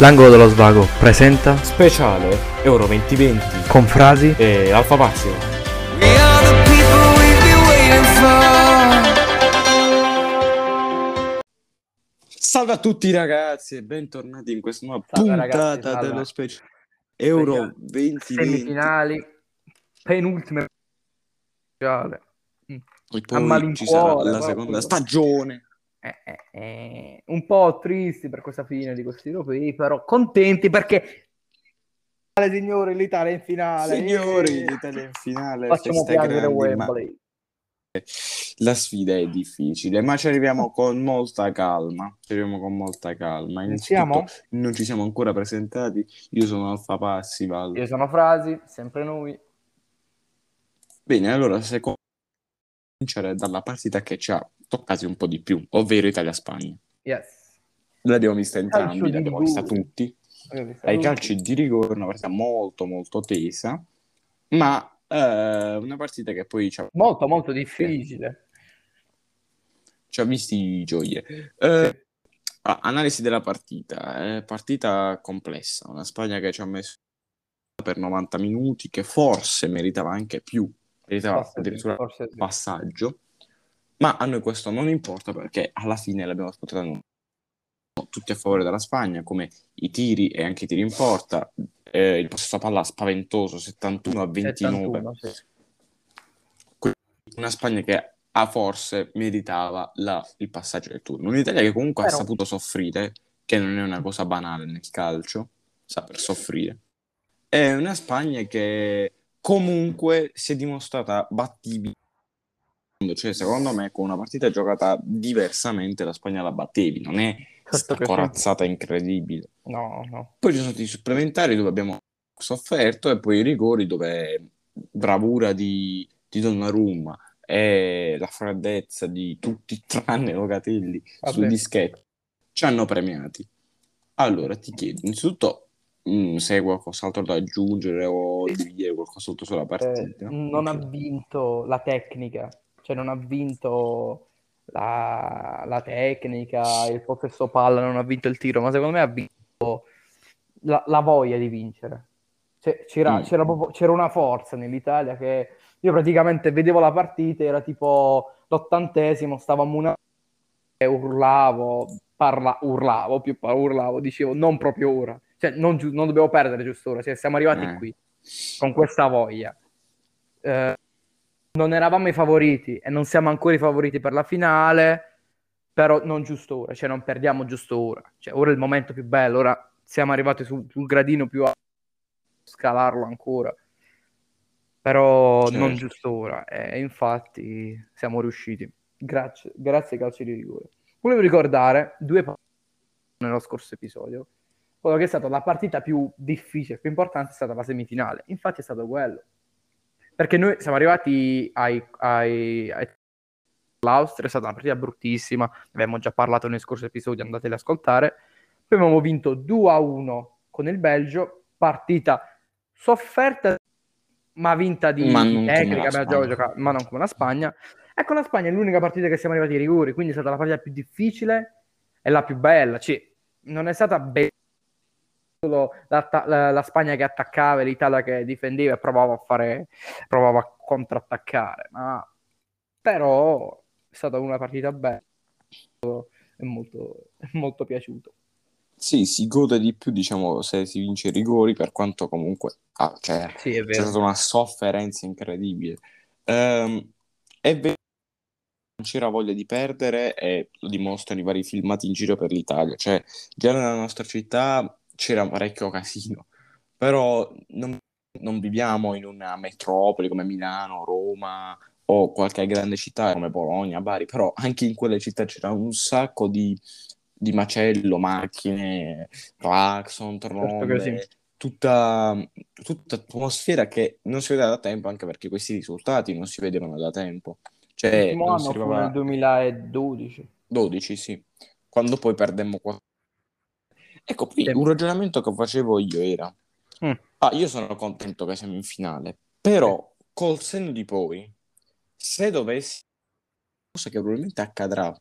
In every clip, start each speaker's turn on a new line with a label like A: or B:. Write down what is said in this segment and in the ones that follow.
A: L'angolo dello svago presenta
B: Speciale Euro 2020
A: con frasi
B: e Alfa
C: for.
B: Salve a tutti ragazzi e bentornati in questa nuova
A: Salve,
B: puntata
A: ragazzi, salve.
B: dello speciale Euro
A: Speciale.
B: 2020.
A: semifinali, penultime speciale.
B: E poi ci sarà la seconda stagione.
A: Eh, eh, eh, un po' tristi per questa fine di questi europei, però contenti perché signori, l'Italia in finale.
B: Signori,
A: Eh,
B: l'Italia in finale.
A: facciamo piangere
B: ma
A: Wembley.
B: La sfida è difficile, ma ci arriviamo con molta calma. Ci arriviamo con molta calma.
A: Iniziamo?
B: Non ci siamo ancora presentati. Io sono Alfa Passi, Val.
A: Io sono Frasi, sempre noi.
B: Bene, allora secondo cominciare dalla partita che ci ha toccati un po' di più, ovvero Italia-Spagna.
A: Yes.
B: L'abbiamo vista entrambi, l'abbiamo vista tutti. Ai calci di rigore, una partita molto molto tesa, ma eh, una partita che poi ci ha,
A: Molto, molto difficile.
B: ci ha visti gioie. Eh, ah, analisi della partita, eh, partita complessa, una Spagna che ci ha messo per 90 minuti, che forse meritava anche più, meritava addirittura
A: forse sì.
B: passaggio, ma a noi questo non importa perché alla fine l'abbiamo ascoltato noi. tutti a favore della Spagna, come i tiri e anche i tiri in porta, eh, il possesso palla spaventoso 71 a 29,
A: 71, sì.
B: una Spagna che ha forse meritava la- il passaggio del turno, un'Italia che comunque
A: Però-
B: ha saputo soffrire, che non è una cosa banale nel calcio, saper soffrire. È una Spagna che comunque si è dimostrata battibile. Cioè, secondo me, con una partita giocata diversamente, la Spagna la battevi. Non è
A: Certo
B: sta
A: che sì.
B: corazzata incredibile.
A: No, no.
B: Poi ci sono stati i supplementari dove abbiamo sofferto e poi i rigori dove bravura di, di Donnarumma e la freddezza di tutti tranne Locatelli sul dischetto ci hanno premiati. Allora ti chiedo, innanzitutto mm, se hai qualcos'altro da aggiungere o devi dire qualcos'altro sulla
A: Eh,
B: partita?
A: non ha vinto la tecnica, cioè non ha vinto la, la tecnica, il possesso palla, non ha vinto il tiro, ma secondo me ha vinto la, la voglia di vincere. Cioè, c'era,
B: Mm.
A: c'era proprio- c'era una forza nell'Italia che io praticamente vedevo la partita, era tipo l'ottantesimo, stavamo una e urlavo, parla, urlavo, più urlavo, dicevo non proprio ora, cioè non, giu- non dobbiamo perdere giusto ora, cioè, siamo arrivati
B: Eh.
A: qui con questa voglia. Eh, non eravamo i favoriti e non siamo ancora i favoriti per la finale, però non giusto ora, cioè non perdiamo giusto ora. Cioè, ora è il momento più bello, ora siamo arrivati su- sul gradino più alto, scalarlo ancora, però
B: Certo.
A: non giusto ora. E infatti siamo riusciti. Grazie, grazie ai calci di rigore. Volevo ricordare due partite nello scorso episodio. Quello che è stata la partita più difficile, più importante è stata la semifinale. Infatti è stato quello. Perché noi siamo arrivati ai, ai, ai- all'Austria, è stata una partita bruttissima, ne abbiamo già parlato nei scorsi episodi, andateli ad ascoltare. Poi abbiamo vinto 2 a 1 con il Belgio, partita sofferta ma vinta di,
B: Ma
A: tecnica, abbiamo giocato, ma non come la Spagna. E con la Spagna è l'unica partita che siamo arrivati ai rigori, quindi è stata la partita più difficile e la più bella. Cioè, non è stata bella solo la, la- la Spagna che attaccava e l'Italia che difendeva e provava a fare, provava a contrattaccare. Ma però è stata una partita bella e molto, è molto piaciuto.
B: Sì, si gode di più, diciamo, se si vince i rigori, per quanto comunque ah, cioè,
A: Sì, è
B: c'è stata una sofferenza incredibile. Ehm, è vero non c'era voglia di perdere e lo dimostrano i vari filmati in giro per l'Italia. Cioè, già nella nostra città c'era parecchio casino, però non, non viviamo in una metropoli come Milano, Roma o qualche grande città come Bologna, Bari, però anche in quelle città c'era un sacco di, di macello, macchine, clacson, trombe,
A: Certo
B: tutta, tutta atmosfera che non si vedeva da tempo, anche perché questi risultati non si vedevano da tempo. Cioè,
A: L'ultimo anno
B: arrivava
A: nel 2012.
B: 12, sì, quando poi perdemmo 4. Ecco, qui
A: Sì.
B: un ragionamento che facevo io era,
A: Mm.
B: ah, io sono contento che siamo in finale, però col senno di poi, se dovessi, cosa che probabilmente accadrà,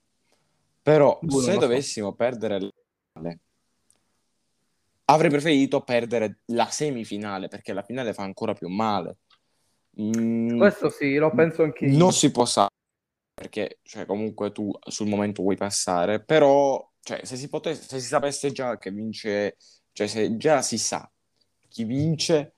B: però
A: non
B: se
A: lo so.
B: dovessimo perdere la finale, avrei preferito perdere la semifinale perché la finale fa ancora più male. Mm,
A: Questo sì, lo penso anche io.
B: non si può sapere perché cioè, comunque tu sul momento vuoi passare, però cioè, se, si potesse, se si sapesse già che vince, cioè se già si sa chi vince,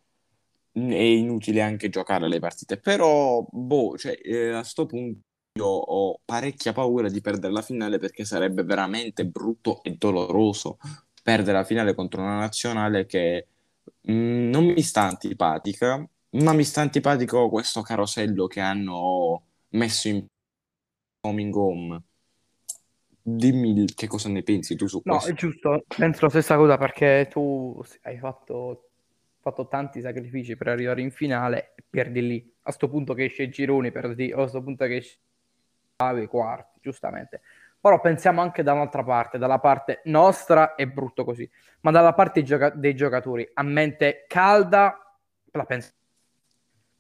B: è inutile anche giocare le partite. Però, boh, cioè, eh, a sto punto io ho parecchia paura di perdere la finale perché sarebbe veramente brutto e doloroso perdere la finale contro una nazionale che mh, non mi sta antipatica, ma mi sta antipatico questo carosello che hanno messo in coming home. Dimmi che cosa ne pensi tu su
A: No,
B: questo.
A: è giusto, penso la stessa cosa perché tu hai fatto, fatto tanti sacrifici per arrivare in finale e perdi lì. A sto punto che esce Gironi, perdi, a sto punto che esce i quarti, giustamente. Però pensiamo anche da un'altra parte, dalla parte nostra è brutto così, ma dalla parte gioca- dei giocatori, a mente calda, la penso.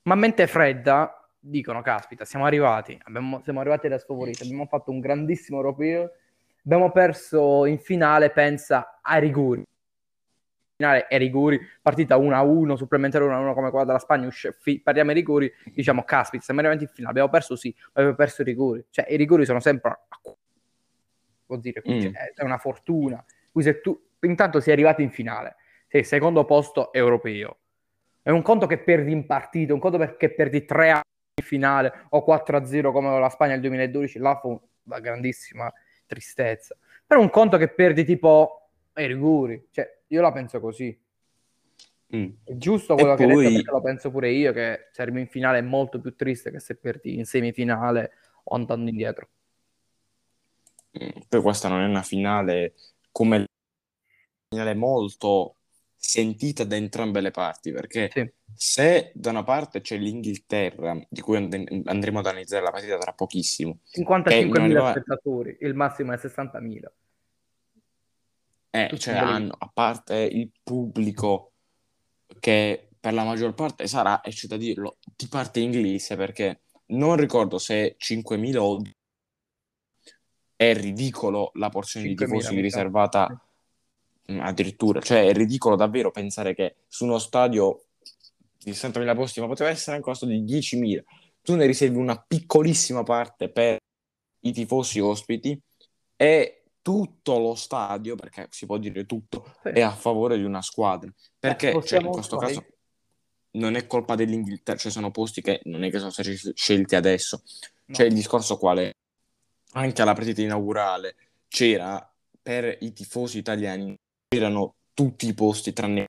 A: Ma a mente fredda dicono, caspita, siamo arrivati, abbiamo- siamo arrivati da sfavoriti, abbiamo fatto un grandissimo europeo, abbiamo perso in finale, pensa, ai rigori. Finale ai rigori, partita 1-1, supplementare 1-1 come quella della Spagna, usci- fi- parliamo ai rigori, diciamo, caspita, siamo arrivati in finale, abbiamo perso sì, ma abbiamo perso i rigori. Cioè, i rigori sono sempre... a Vuol dire,
B: Mm.
A: cioè, è una fortuna. Qui se tu, intanto sei arrivato in finale, sei secondo posto europeo, è un conto che perdi in partita, un conto perché perdi 3 a in finale o 4-0 come con la Spagna nel 2012, là fu una grandissima tristezza. Però un conto che perdi tipo ai rigori, cioè io la penso così.
B: Mm.
A: È giusto quello
B: E
A: che hai detto
B: poi-
A: perché lo penso pure io che se arrivi in finale è molto più triste che se perdi in semifinale o andando indietro.
B: Mm, Poi questa non è una finale come finale molto sentita da entrambe le parti, perché
A: Sì.
B: se da una parte c'è l'Inghilterra, di cui and- andremo ad analizzare la partita tra pochissimo,
A: 55.000
B: non arriva-
A: spettatori, il massimo è 60.000.
B: eh, cioè hanno, a parte il pubblico che per la maggior parte sarà, e c'è da dirlo, di parte inglese, perché non ricordo se 5.000 o è ridicolo la porzione di
A: 5.000,
B: tifosi riservata addirittura, cioè è ridicolo davvero pensare che su uno stadio di 60.000 posti, ma poteva essere anche uno stadio di 10.000, tu ne riservi una piccolissima parte per i tifosi ospiti e tutto lo stadio, perché si può dire tutto,
A: Sì.
B: è a favore di una squadra. Perché cioè,
A: possiamo-
B: in questo
A: vai.
B: caso non è colpa dell'Inghilterra, cioè sono posti che non è che sono stati scelti adesso.
A: No.
B: Cioè il discorso qual è? Anche alla partita inaugurale c'era per i tifosi italiani c'erano tutti i posti tranne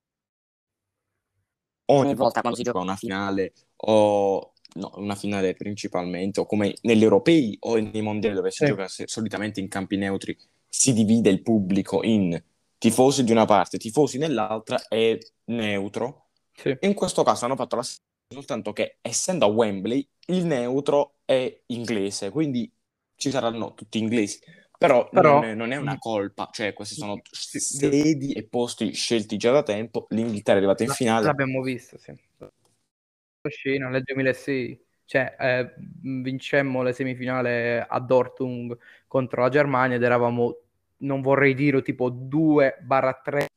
B: ogni volta quando si gioca una finale o no, una finale principalmente o come negli europei o nei mondiali dove si
A: Sì.
B: gioca solitamente in campi neutri si divide il pubblico in tifosi di una parte, tifosi nell'altra e neutro.
A: Sì.
B: In questo caso hanno fatto la stessa cosa, soltanto che essendo a Wembley il neutro è inglese, quindi ci saranno tutti inglesi. Però,
A: Però-
B: non, è, non è una colpa, cioè questi sono sedi e posti scelti già da tempo. L'Inghilterra è arrivata in
A: La-
B: finale.
A: L'abbiamo visto, sì. Scena nel 2006, cioè eh, vincemmo le semifinali a Dortmund contro la Germania ed eravamo, non vorrei dire, tipo 2-3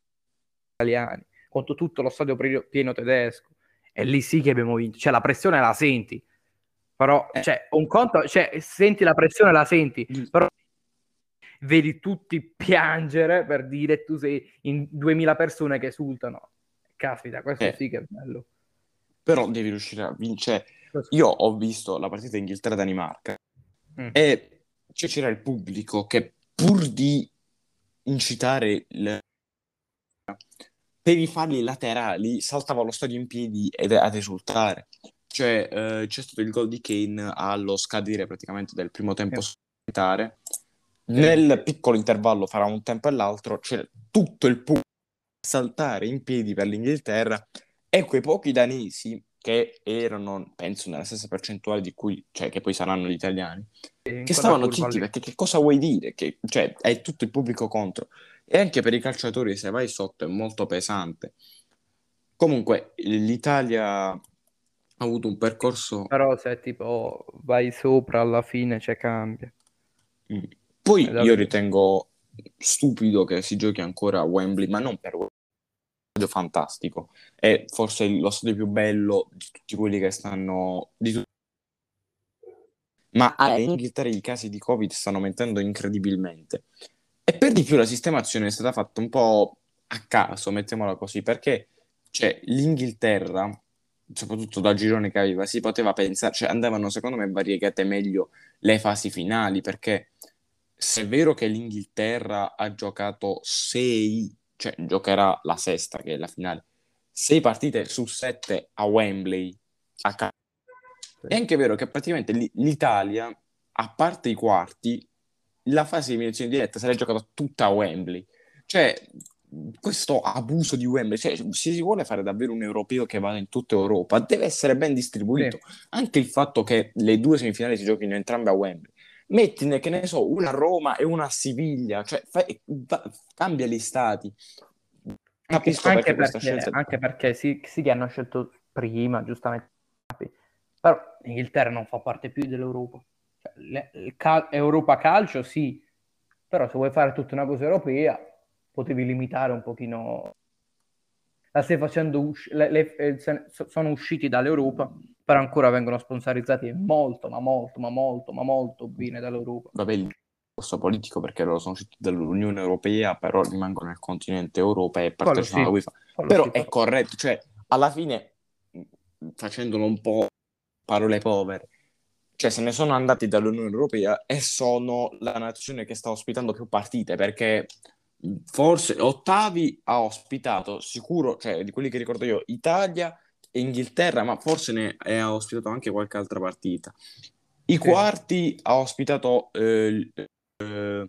A: italiani contro tutto lo stadio pieno tedesco. E lì sì che abbiamo vinto, cioè la pressione la senti, però
B: Eh.
A: cioè, un conto, cioè, senti la pressione la senti,
B: Mm.
A: però vedi tutti piangere per dire tu sei in 2000 persone che esultano. Caspita, questo
B: Eh.
A: sì che è bello.
B: Però devi riuscire a vincere. Io ho visto la partita Inghilterra-Danimarca
A: Mm.
B: e cioè, c'era il pubblico che pur di incitare il... per i falli laterali saltava allo stadio in piedi ed ad esultare. Cioè eh, c'è stato il gol di Kane allo scadere praticamente del primo tempo
A: Sì.
B: supplementare. Nel piccolo intervallo fra un tempo e l'altro c'era tutto il pubblico a saltare in piedi per l'Inghilterra e quei pochi danesi che erano, penso, nella stessa percentuale di cui, cioè, che poi saranno gli italiani, che stavano zitti
A: lì.
B: perché che cosa vuoi dire? Che, cioè, hai tutto il pubblico contro. E anche per i calciatori, se vai sotto, è molto pesante. Comunque, l'Italia ha avuto un percorso.
A: Però se tipo vai sopra alla fine c'è cambia.
B: Mm. Poi
A: È
B: io ritengo stupido che si giochi ancora a Wembley, ma non per Wembley, stadio fantastico. È forse lo stadio più bello di tutti quelli che stanno. Di Ma in Inghilterra i casi di Covid stanno aumentando incredibilmente. E per di più la sistemazione è stata fatta un po' a caso, mettiamola così, perché cioè, l'Inghilterra, soprattutto dal girone che aveva, si poteva pensare, cioè andavano secondo me variegate meglio le fasi finali, perché se è vero che l'Inghilterra ha giocato sei, cioè giocherà la sesta che è la finale, sei partite su sette a Wembley, a ca- è anche vero che praticamente l'Italia, a parte i quarti, la fase di eliminazione diretta se l'è giocata tutta a Wembley. Cioè, questo abuso di Wembley, cioè, se si vuole fare davvero un europeo che vada in tutta Europa, deve essere ben distribuito. Anche il fatto che le due semifinali si giochino entrambe a Wembley. Mettine, che ne so, una a Roma e una a Siviglia, cioè fai- va- cambia gli stati. Capisco
A: anche
B: perché
A: perché,
B: scelta...
A: anche perché sì, sì che hanno scelto prima, giustamente, però l'Inghilterra non fa parte più dell'Europa. Cioè, le- il cal- Europa calcio sì, però se vuoi fare tutta una cosa europea potevi limitare un pochino. La stai facendo usci- le- le- eh, sono usciti dall'Europa, però ancora vengono sponsorizzati molto, ma molto, ma molto, ma molto bene dall'Europa.
B: Vabbè, il discorso politico perché loro sono usciti dall'Unione Europea, però rimangono nel continente Europa e partecipano alla UEFA. Però
A: sì,
B: è corretto, cioè, alla fine, facendolo un po' parole povere, cioè se ne sono andati dall'Unione Europea e sono la nazione che sta ospitando più partite, perché forse ottavi ha ospitato sicuro, cioè di quelli che ricordo io, Italia Inghilterra, ma forse ne ha ospitato anche qualche altra partita. I
A: Sì.
B: quarti ha ospitato, eh, eh,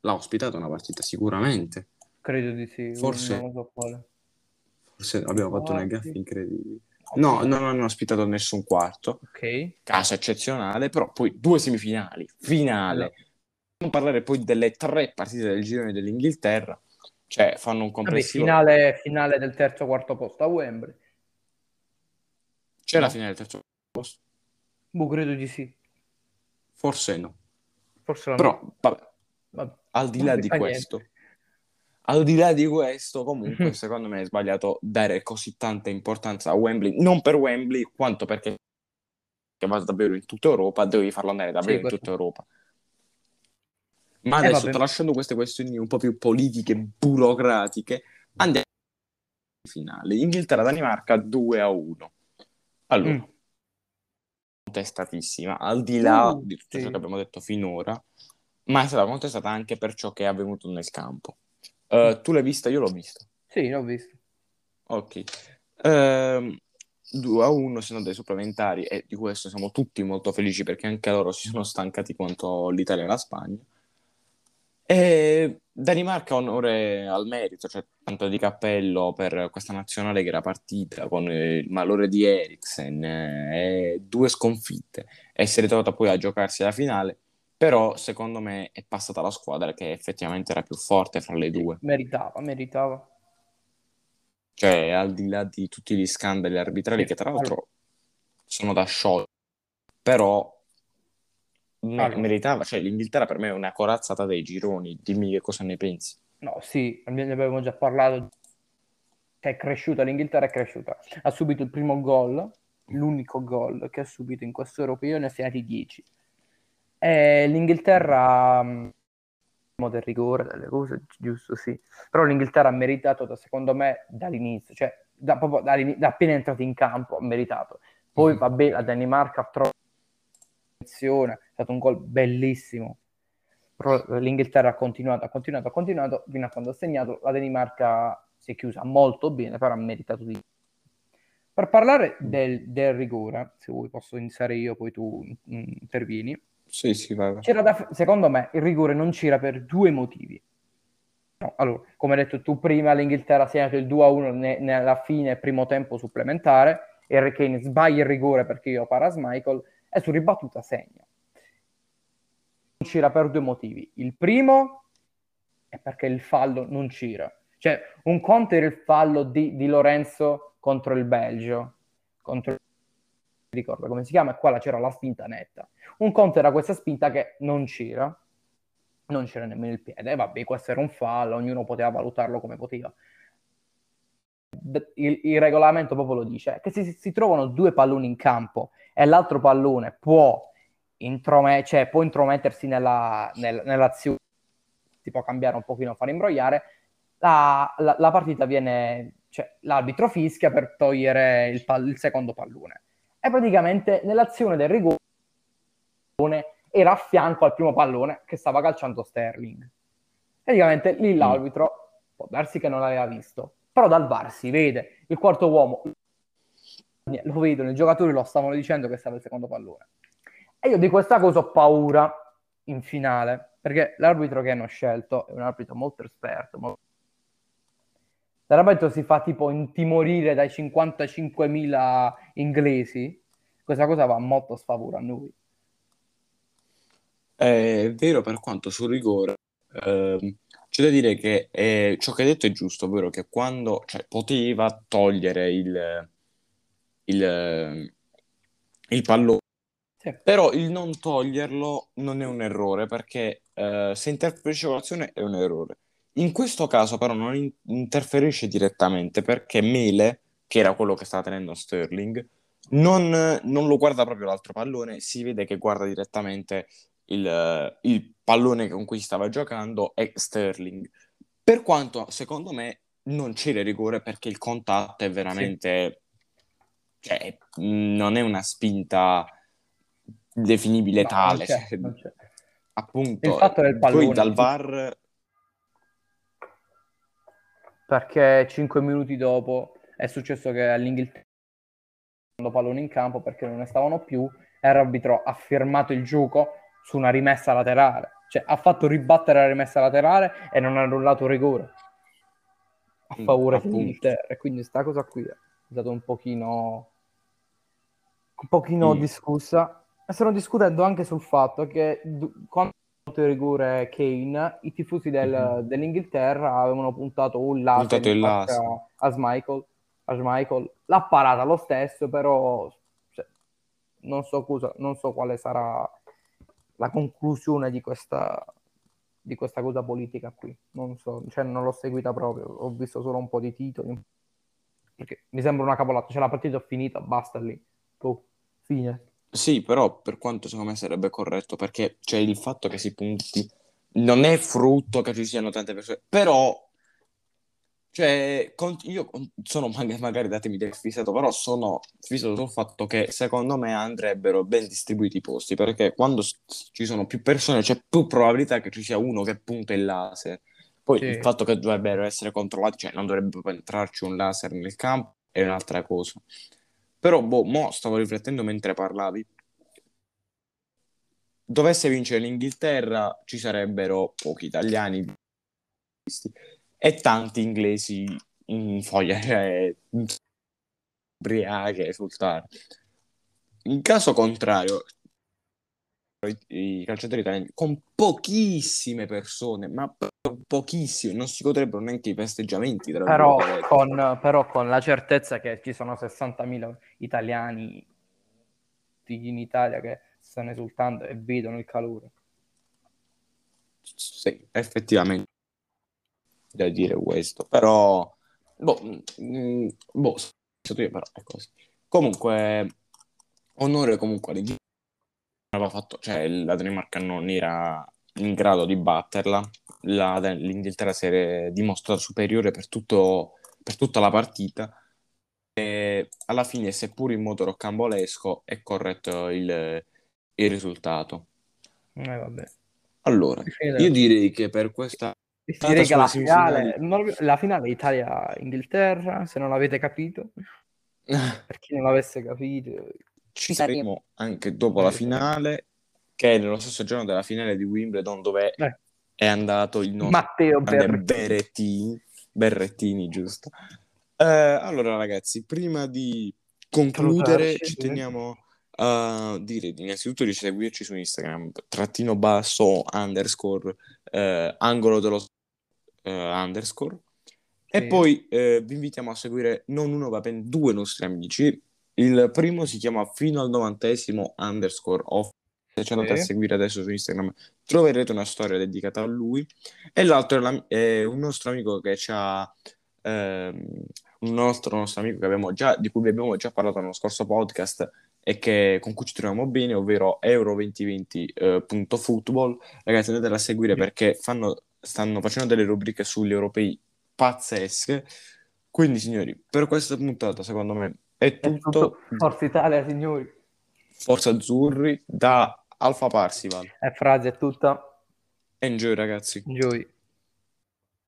B: l'ha ospitato una partita sicuramente.
A: credo di sì,
B: Forse-
A: so.
B: Forse abbiamo fatto una gaffa incredibile. No, non hanno ospitato nessun quarto,
A: Ok.
B: caso eccezionale, però poi due semifinali, finale. Non parlare poi delle tre partite del girone dell'Inghilterra, cioè fanno un
A: Vabbè,
B: complessivo.
A: finale, finale del terzo quarto posto a Wembley.
B: C'è la
A: no.
B: finale del terzo posto?
A: Boh, credo di sì.
B: Forse no.
A: Forse la
B: Però, vabbè,
A: vabbè.
B: al di là di questo, al di là di questo, comunque, secondo me è sbagliato dare così tanta importanza a Wembley, non per Wembley, quanto perché che va davvero in tutta Europa, devi farlo andare davvero
A: Sì,
B: in tutta Europa. Ma
A: Eh,
B: adesso,
A: vabbè.
B: tralasciando queste questioni un po' più politiche, burocratiche, andiamo alla finale. Inghilterra-Danimarca 2 a 1. Allora,
A: Mm.
B: contestatissima, al di là
A: Uh,
B: di tutto
A: sì.
B: ciò che abbiamo detto finora, ma è stata contestata anche per ciò che è avvenuto nel campo. Eh, tu l'hai vista? Io l'ho vista.
A: Sì, l'ho visto.
B: Ok. Ehm, 2 a 1 sono dei supplementari e di questo siamo tutti molto felici perché anche loro si sono stancati quanto l'Italia e la Spagna. E Danimarca onore al merito, cioè tanto di cappello per questa nazionale che era partita con il malore di Eriksen eh, e due sconfitte e si è ritrovata poi a giocarsi la finale, però secondo me è passata la squadra che effettivamente era più forte fra le due.
A: Meritava, meritava.
B: Cioè, al di là di tutti gli scandali arbitrali che tra l'altro sono da sciogliere, però me- meritava, cioè l'Inghilterra per me è una corazzata dei gironi, dimmi che cosa ne pensi.
A: No, sì, ne abbiamo già parlato. È cresciuta, l'Inghilterra è cresciuta. Ha subito il primo gol, l'unico gol che ha subito in questo europeo, ne ha segnati 10. E l'Inghilterra, mh, del rigore, delle cose, giusto, sì. Però l'Inghilterra ha meritato, da- secondo me, dall'inizio, cioè da, proprio da appena entrato in campo, ha meritato. Poi,
B: Mhm.
A: vabbè, la Danimarca trova attenzione, è stato un gol bellissimo. Però l'Inghilterra ha continuato, ha continuato, ha continuato, fino a quando ha segnato. La Danimarca si è chiusa molto bene, però ha meritato di Per parlare del, del rigore, se vuoi posso iniziare io, poi tu mm, intervieni.
B: Sì, sì, vai.
A: C'era da- secondo me il rigore non c'era per due motivi. No, allora, come hai detto tu prima, l'Inghilterra ha segnato il 2-1 ne- nella fine primo tempo supplementare, Harry Kane sbaglia il rigore perché io para Michael e su ribattuta segna. C'era per due motivi. Il primo è perché il fallo non c'era. Cioè, un conto era il fallo di, di Lorenzo contro il Belgio, contro ricordo come si chiama, e qua c'era la spinta netta. Un conto era questa spinta che non c'era, non c'era nemmeno il piede, vabbè, questo era un fallo, ognuno poteva valutarlo come poteva. il, il regolamento proprio lo dice, è che se si, si trovano due palloni in campo e l'altro pallone può, introme- cioè, può intromettersi nella, nel- nell'azione, si può cambiare un pochino, fare imbrogliare, la, la- la partita viene, cioè, l'arbitro fischia per togliere il, pal- il secondo pallone. E praticamente nell'azione del rigore era a fianco al primo pallone che stava calciando Sterling. Praticamente lì l'arbitro può darsi che non l'aveva visto, però dal VAR si vede il quarto uomo, lo vedono, i giocatori lo stavano dicendo che stava il secondo pallone. E io di questa cosa ho paura in finale, perché l'arbitro che hanno scelto è un arbitro molto esperto, molto... L'arbitro si fa tipo intimorire dai 55.000 inglesi, questa cosa va molto sfavore a noi.
B: È vero per quanto sul rigore, ehm, c'è da dire che eh, ciò che hai detto è giusto, ovvero che quando, cioè, poteva togliere il, il, il pallone,
A: Sì.
B: però il non toglierlo non è un errore, perché eh, se interferisce con l'azione è un errore. In questo caso però non in- interferisce direttamente, perché Mele, che era quello che stava tenendo Sterling, non, non lo guarda proprio l'altro pallone, si vede che guarda direttamente il, il pallone con cui stava giocando è Sterling. Per quanto secondo me non c'era rigore perché il contatto è veramente, cioè, mh, non è una spinta definibile
A: No,
B: tale.
A: non c'è,
B: cioè,
A: non c'è.
B: appunto,
A: Il fatto del
B: poi
A: pallone-
B: dal VAR
A: perché 5 minuti dopo è successo che all'Inghilterra pallone in campo perché non ne stavano più e l'arbitro ha firmato il gioco su una rimessa laterale cioè ha fatto ribattere la rimessa laterale e non ha annullato rigore a
B: Mm,
A: favore dell'Inghilterra e quindi sta cosa qui è stata un pochino un pochino
B: Mm.
A: discussa stanno discutendo anche sul fatto che du- quando il rigore Kane i tifosi del-
B: Mhm.
A: dell'Inghilterra avevano puntato un faccia
B: laser.
A: a Schmeichel, a Schmeichel. l'ha parata lo stesso però cioè, non so cosa, non so quale sarà la conclusione di questa di questa cosa politica qui non so, cioè non l'ho seguita proprio ho visto solo un po' di titoli perché mi sembra una cavolata cioè la partita è finita, basta lì Oh, fine
B: Sì, però per quanto secondo me sarebbe corretto, perché c'è il fatto che si punti, non è frutto che ci siano tante persone, però, cioè, con- io sono mag- magari, datemi del fissato, però sono fissato sul fatto che secondo me andrebbero ben distribuiti i posti, perché quando s- ci sono più persone c'è più probabilità che ci sia uno che punta il laser. Poi
A: Sì.
B: il fatto che dovrebbero essere controllati, cioè non dovrebbe entrarci un laser nel campo, è un'altra cosa. Però, boh, mo stavo riflettendo mentre parlavi. Dovesse vincere l'Inghilterra, ci sarebbero pochi italiani e tanti inglesi in foglia, cioè ubriache, esultare. In caso contrario, i, i calciatori italiani con pochissime persone, ma pochissime, non si godrebbero neanche i festeggiamenti.
A: però con, però con la certezza che ci sono 60.000 italiani in Italia che stanno esultando e vedono il calore
B: Sì, effettivamente da dire questo, però boh, mm, boh, stato io però è così. Comunque onore comunque aveva fatto, cioè la Danimarca non era in grado di batterla, la- l'Inghilterra si è dimostrata superiore per tutto, per tutta la partita e alla fine seppur in modo roccambolesco è corretto il, il risultato.
A: eh, vabbè.
B: Allora, io direi che per questa
A: direi che la finale, non- la finale Italia-Inghilterra se non l'avete capito per chi non l'avesse capito
B: ci saremo anche dopo la finale, che è nello stesso giorno della finale di Wimbledon, dove
A: Eh.
B: è andato il nostro
A: Matteo Berrettini.
B: Berrettini, giusto. Eh, allora, ragazzi, prima di concludere, ci teniamo a dire innanzitutto di seguirci su Instagram, trattino basso, underscore, eh, angolo dello eh, underscore. E
A: Sì.
B: poi eh, vi invitiamo a seguire non uno, ma ben due nostri amici. Il primo si chiama fino al novantesimo underscore off. Se ci andate a seguire adesso su Instagram troverete una storia dedicata a lui. E l'altro è, la- è un nostro amico che ha ehm, un nostro, nostro amico che abbiamo già, di cui vi abbiamo già parlato nello scorso podcast e che, con cui ci troviamo bene, ovvero Euro2020.football. Ragazzi, andatela a seguire perché fanno, stanno facendo delle rubriche sugli europei pazzesche. Quindi, signori, per questa puntata, secondo me, è
A: tutto. Forza Italia, signori.
B: Forza Azzurri da Alfa Parsival.
A: È frase, è tutta.
B: Enjoy, ragazzi.
A: Enjoy.